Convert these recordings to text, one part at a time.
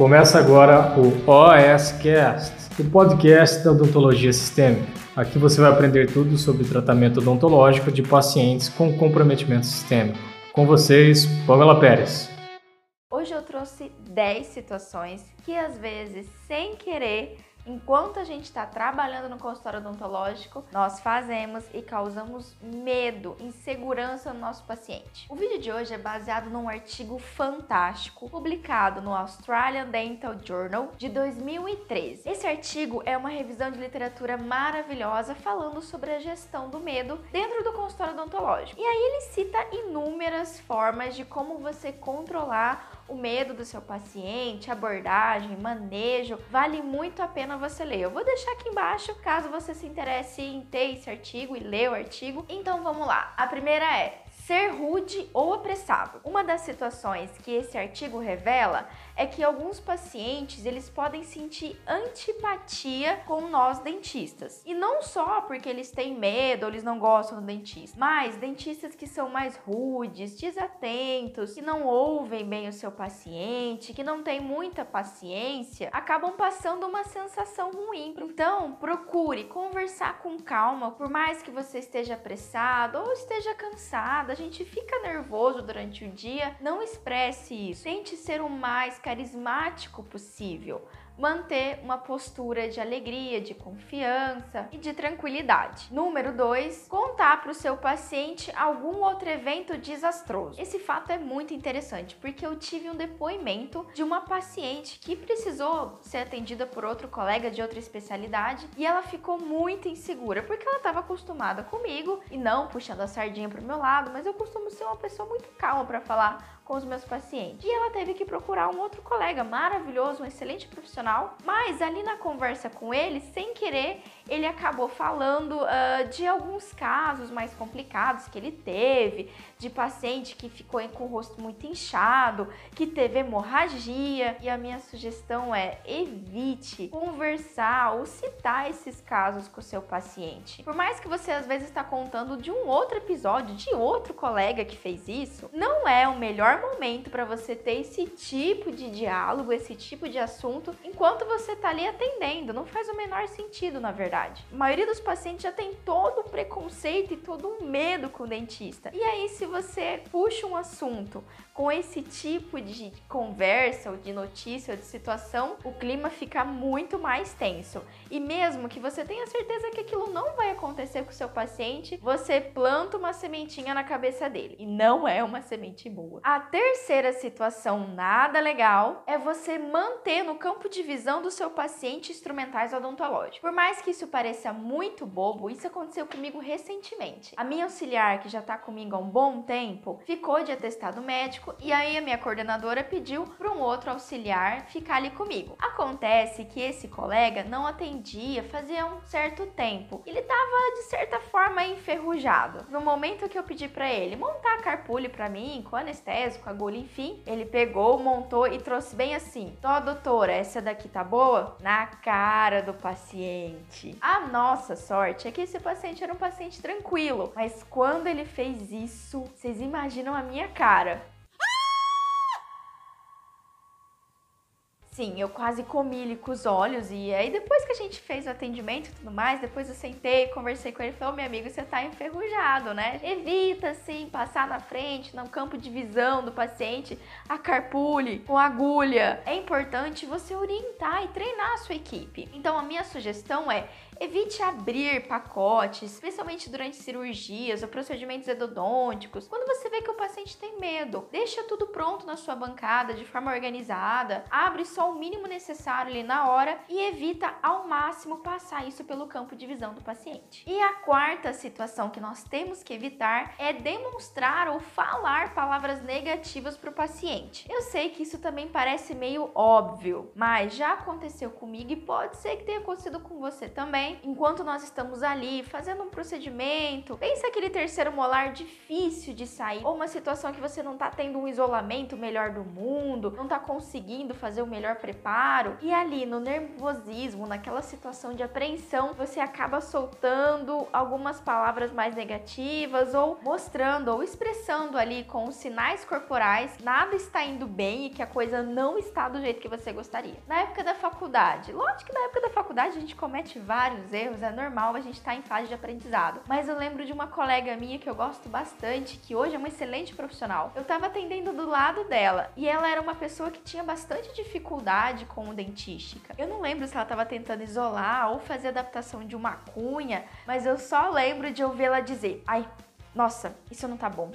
Começa agora o OSCast, o podcast da odontologia sistêmica. Aqui você vai aprender tudo sobre tratamento odontológico de pacientes com comprometimento sistêmico. Com vocês, Pamela Pérez. Hoje eu trouxe 10 situações que às vezes, sem querer, Enquanto a gente está trabalhando no consultório odontológico, nós fazemos e causamos medo, insegurança no nosso paciente. O vídeo de hoje é baseado num artigo fantástico publicado no Australian Dental Journal de 2013. Esse artigo é uma revisão de literatura maravilhosa falando sobre a gestão do medo dentro do consultório odontológico. E aí ele cita inúmeras formas de como você controlar o medo do seu paciente, abordagem, manejo, vale muito a pena você ler. Eu vou deixar aqui embaixo caso você se interesse em ter esse artigo e ler o artigo. Então vamos lá. A primeira é ser rude ou apressado. Uma das situações que esse artigo revela é que alguns pacientes eles podem sentir antipatia com nós dentistas. E não só porque eles têm medo ou eles não gostam do dentista, mas dentistas que são mais rudes, desatentos, que não ouvem bem o seu paciente, que não têm muita paciência, acabam passando uma sensação ruim. Então, procure conversar com calma, por mais que você esteja apressado ou esteja cansado, a gente fica nervoso durante o dia, não expresse isso. Tente ser o mais carismático possível manter uma postura de alegria, de confiança e de tranquilidade. Número 2, contar para o seu paciente algum outro evento desastroso. Esse fato é muito interessante porque eu tive um depoimento de uma paciente que precisou ser atendida por outro colega de outra especialidade e ela ficou muito insegura porque ela estava acostumada comigo e não puxando a sardinha para o meu lado, mas eu costumo ser uma pessoa muito calma para falar com os meus pacientes. E ela teve que procurar um outro colega maravilhoso, um excelente profissional, mas ali na conversa com ele, sem querer, ele acabou falando uh, de alguns casos mais complicados que ele teve, de paciente que ficou com o rosto muito inchado, que teve hemorragia. E a minha sugestão é evite conversar ou citar esses casos com o seu paciente. Por mais que você às vezes está contando de um outro episódio, de outro colega que fez isso, não é o melhor momento para você ter esse tipo de diálogo, esse tipo de assunto, enquanto você está ali atendendo. Não faz o menor sentido, na verdade. A maioria dos pacientes já tem todo o preconceito e todo o medo com o dentista. E aí, se você puxa um assunto com esse tipo de conversa ou de notícia ou de situação, o clima fica muito mais tenso. E mesmo que você tenha certeza que aquilo não vai acontecer com o seu paciente, você planta uma sementinha na cabeça dele. E não é uma semente boa. A terceira situação nada legal é você manter no campo de visão do seu paciente instrumentais odontológicos. Por mais que isso pareça muito bobo, isso aconteceu comigo recentemente. A minha auxiliar, que já está comigo há um bom tempo, ficou de atestado médico e aí a minha coordenadora pediu para um outro auxiliar ficar ali comigo. Acontece que esse colega não atendia fazia um certo tempo. Ele estava de certa forma enferrujado. No momento que eu pedi para ele montar carpule para mim, com anestésico, agulha, enfim, ele pegou, montou e trouxe bem assim: "Ó, doutora, essa daqui tá boa?" Na cara do paciente. A nossa sorte é que esse paciente era um paciente tranquilo, mas quando ele fez isso, vocês imaginam a minha cara? Sim, eu quase comi ele com os olhos. E aí, depois que a gente fez o atendimento e tudo mais, depois eu sentei, conversei com ele falei: Ô, meu amigo, você tá enferrujado, né? Evita, assim, passar na frente, no campo de visão do paciente, a carpule com agulha. É importante você orientar e treinar a sua equipe. Então, a minha sugestão é Evite abrir pacotes, especialmente durante cirurgias ou procedimentos endodônticos, quando você vê que o paciente tem medo. Deixa tudo pronto na sua bancada de forma organizada, abre só o mínimo necessário ali na hora e evita ao máximo passar isso pelo campo de visão do paciente. E a quarta situação que nós temos que evitar é demonstrar ou falar palavras negativas para o paciente. Eu sei que isso também parece meio óbvio, mas já aconteceu comigo e pode ser que tenha acontecido com você também enquanto nós estamos ali fazendo um procedimento, pensa aquele terceiro molar difícil de sair, ou uma situação que você não tá tendo um isolamento melhor do mundo, não tá conseguindo fazer o melhor preparo, e ali no nervosismo, naquela situação de apreensão, você acaba soltando algumas palavras mais negativas ou mostrando ou expressando ali com os sinais corporais nada está indo bem e que a coisa não está do jeito que você gostaria. Na época da faculdade, lógico que na época da faculdade a gente comete vários erros, é normal, a gente está em fase de aprendizado. Mas eu lembro de uma colega minha que eu gosto bastante, que hoje é uma excelente profissional. Eu estava atendendo do lado dela e ela era uma pessoa que tinha bastante dificuldade com o dentística. Eu não lembro se ela estava tentando isolar ou fazer adaptação de uma cunha, mas eu só lembro de ouvi-la dizer: "Ai, nossa, isso não tá bom.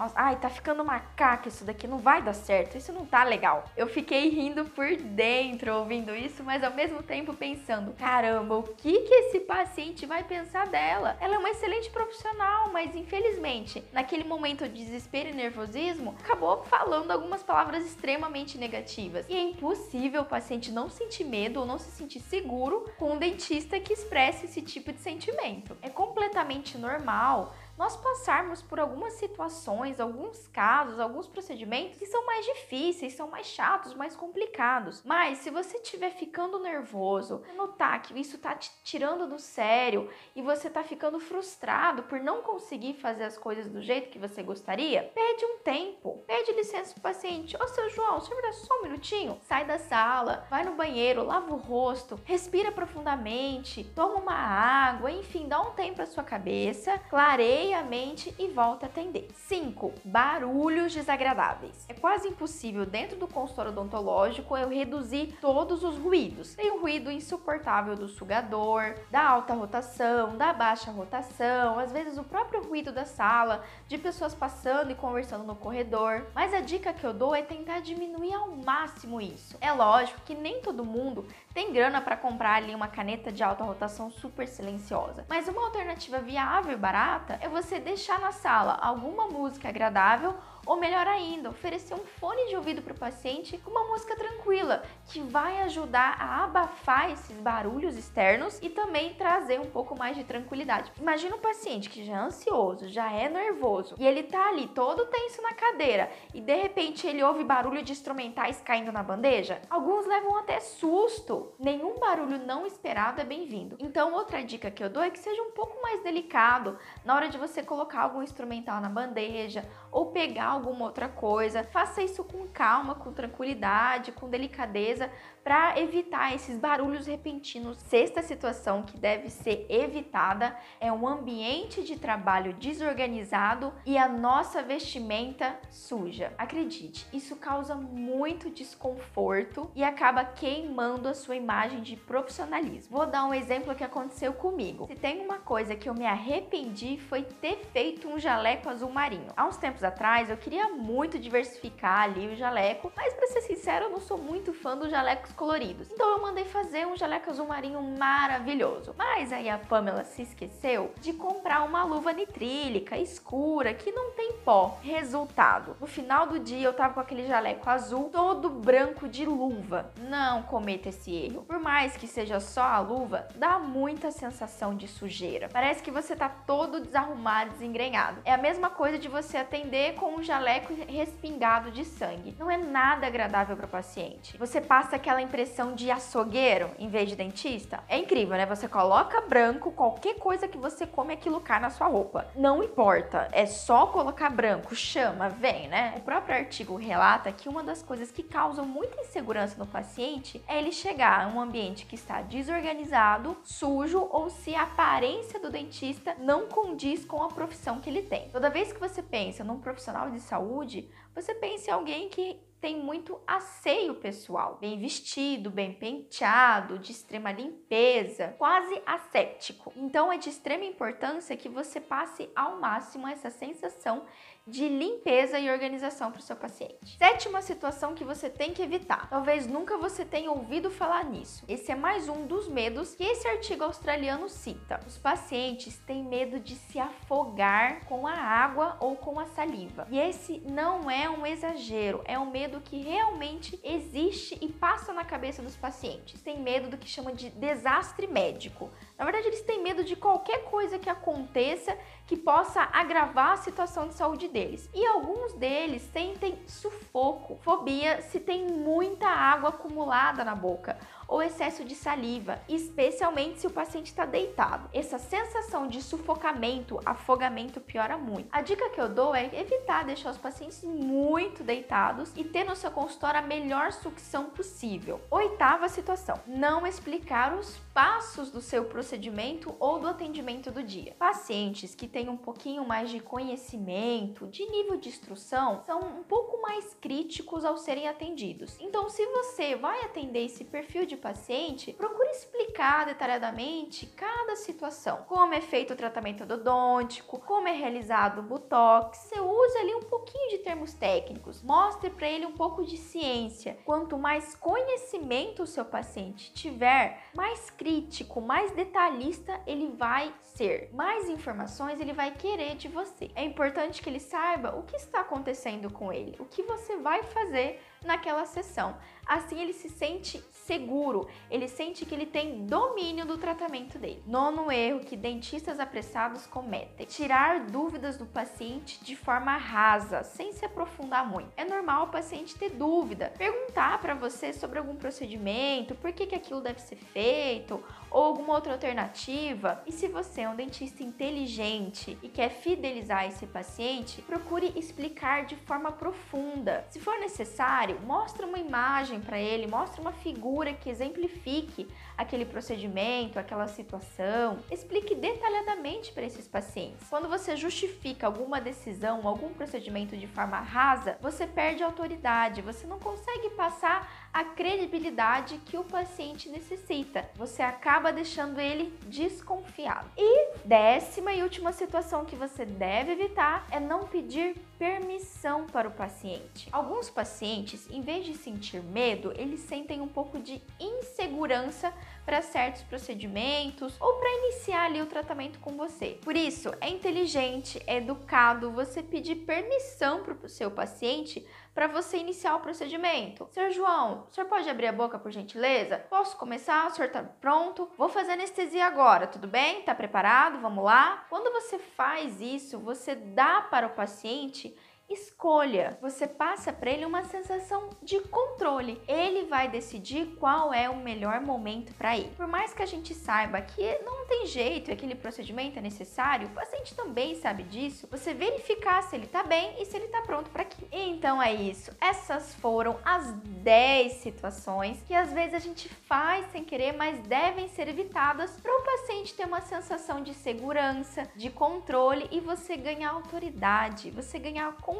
Nossa, ai, tá ficando macaco isso daqui, não vai dar certo, isso não tá legal. Eu fiquei rindo por dentro ouvindo isso, mas ao mesmo tempo pensando, caramba, o que que esse paciente vai pensar dela? Ela é uma excelente profissional, mas infelizmente, naquele momento de desespero e nervosismo, acabou falando algumas palavras extremamente negativas. E é impossível o paciente não sentir medo ou não se sentir seguro com um dentista que expresse esse tipo de sentimento. É completamente normal nós passarmos por algumas situações, alguns casos, alguns procedimentos que são mais difíceis, são mais chatos, mais complicados. Mas se você estiver ficando nervoso, notar que isso está te tirando do sério e você está ficando frustrado por não conseguir fazer as coisas do jeito que você gostaria, pede um tempo, pede licença pro paciente. Ô seu João, o senhor dá só um minutinho? Sai da sala, vai no banheiro, lava o rosto, respira profundamente, toma uma água, enfim, dá um tempo à sua cabeça, clareia a mente e volta a atender. 5. Barulhos desagradáveis. É quase impossível dentro do consultório odontológico eu reduzir todos os ruídos. Tem o ruído insuportável do sugador, da alta rotação, da baixa rotação, às vezes o próprio ruído da sala, de pessoas passando e conversando no corredor. Mas a dica que eu dou é tentar diminuir ao máximo isso. É lógico que nem todo mundo tem grana para comprar ali uma caneta de alta rotação super silenciosa, mas uma alternativa viável e barata é você deixar na sala alguma música agradável ou melhor ainda, oferecer um fone de ouvido para o paciente com uma música tranquila, que vai ajudar a abafar esses barulhos externos e também trazer um pouco mais de tranquilidade. Imagina um paciente que já é ansioso, já é nervoso e ele tá ali todo tenso na cadeira e de repente ele ouve barulho de instrumentais caindo na bandeja. Alguns levam até susto. Nenhum barulho não esperado é bem-vindo. Então, outra dica que eu dou é que seja um pouco mais delicado na hora de você colocar algum instrumental na bandeja ou pegar alguma outra coisa. Faça isso com calma, com tranquilidade, com delicadeza, para evitar esses barulhos repentinos. Sexta situação que deve ser evitada é um ambiente de trabalho desorganizado e a nossa vestimenta suja. Acredite, isso causa muito desconforto e acaba queimando a sua imagem de profissionalismo. Vou dar um exemplo que aconteceu comigo. Se tem uma coisa que eu me arrependi foi ter feito um jaleco azul marinho. Há uns tempos atrás eu queria muito diversificar ali o jaleco, mas para ser sincero, eu não sou muito fã dos jalecos coloridos. Então eu mandei fazer um jaleco azul marinho maravilhoso. Mas aí a Pamela se esqueceu de comprar uma luva nitrílica escura que não tem pó. Resultado, no final do dia eu tava com aquele jaleco azul todo branco de luva. Não cometa esse erro. Por mais que seja só a luva, dá muita sensação de sujeira. Parece que você tá todo desarrumado, desengrenhado. É a mesma coisa de você atender com um jaleco respingado de sangue. Não é nada agradável para o paciente. Você passa aquela impressão de açougueiro em vez de dentista. É incrível, né? Você coloca branco, qualquer coisa que você come aquilo cai na sua roupa. Não importa, é só colocar branco, chama, vem, né? O próprio artigo relata que uma das coisas que causam muita insegurança no paciente é ele chegar a um ambiente que está desorganizado, sujo ou se a aparência do dentista não condiz com a profissão que ele tem. Toda vez que você pensa num profissional de saúde, você pensa em alguém que tem muito asseio pessoal, bem vestido, bem penteado, de extrema limpeza, quase ascético. Então é de extrema importância que você passe ao máximo essa sensação de limpeza e organização para o seu paciente. Sétima situação que você tem que evitar. Talvez nunca você tenha ouvido falar nisso. Esse é mais um dos medos que esse artigo australiano cita. Os pacientes têm medo de se afogar com a água ou com a saliva. E esse não é um exagero, é um medo que realmente existe e passa na cabeça dos pacientes. Tem medo do que chama de desastre médico. Na verdade, eles têm medo de qualquer coisa que aconteça que possa agravar a situação de saúde deles. E alguns deles sentem sufoco, fobia se tem muita água acumulada na boca ou excesso de saliva, especialmente se o paciente está deitado. Essa sensação de sufocamento, afogamento piora muito. A dica que eu dou é evitar deixar os pacientes muito deitados e ter no seu consultório a melhor sucção possível. Oitava situação: não explicar os passos do seu procedimento ou do atendimento do dia. Pacientes que têm um pouquinho mais de conhecimento, de nível de instrução, são um pouco mais críticos ao serem atendidos. Então, se você vai atender esse perfil de paciente, procure explicar detalhadamente cada situação. Como é feito o tratamento endodôntico, como é realizado o botox. Você use ali um pouquinho de termos técnicos. Mostre para ele um pouco de ciência. Quanto mais conhecimento o seu paciente tiver, mais crítico, mais detalhista ele vai ser. Mais informações ele vai querer de você. É importante que ele saiba o que está acontecendo com ele, o que você vai fazer naquela sessão. Assim ele se sente seguro, ele sente que ele tem domínio do tratamento dele. Nono erro que dentistas apressados cometem: tirar dúvidas do paciente de forma rasa, sem se aprofundar muito. É normal o paciente ter dúvida, perguntar para você sobre algum procedimento, por que, que aquilo deve ser feito, ou alguma outra alternativa. E se você é um dentista inteligente e quer fidelizar esse paciente, procure explicar de forma profunda. Se for necessário, mostre uma imagem para ele, mostre uma figura que exemplifique aquele procedimento, aquela situação. Explique detalhadamente para esses pacientes. Quando você justifica alguma decisão, algum procedimento de forma rasa, você perde autoridade, você não consegue passar a credibilidade que o paciente necessita. Você acaba deixando ele desconfiado. E décima e última situação que você deve evitar é não pedir permissão para o paciente. Alguns pacientes, em vez de sentir medo, eles sentem um pouco de insegurança para certos procedimentos ou para iniciar ali o tratamento com você. Por isso, é inteligente, é educado você pedir permissão para o seu paciente para você iniciar o procedimento. Sr. João, o senhor pode abrir a boca por gentileza? Posso começar? O senhor está pronto? Vou fazer anestesia agora, tudo bem? Tá preparado? Vamos lá? Quando você faz isso, você dá para o paciente escolha. Você passa para ele uma sensação de controle. Ele vai decidir qual é o melhor momento para ir. Por mais que a gente saiba que não tem jeito, aquele procedimento é necessário, o paciente também sabe disso. Você verificar se ele está bem e se ele está pronto para aquilo. Então é isso. Essas foram as 10 situações que às vezes a gente faz sem querer, mas devem ser evitadas para o paciente ter uma sensação de segurança, de controle e você ganhar autoridade, você ganhar confiança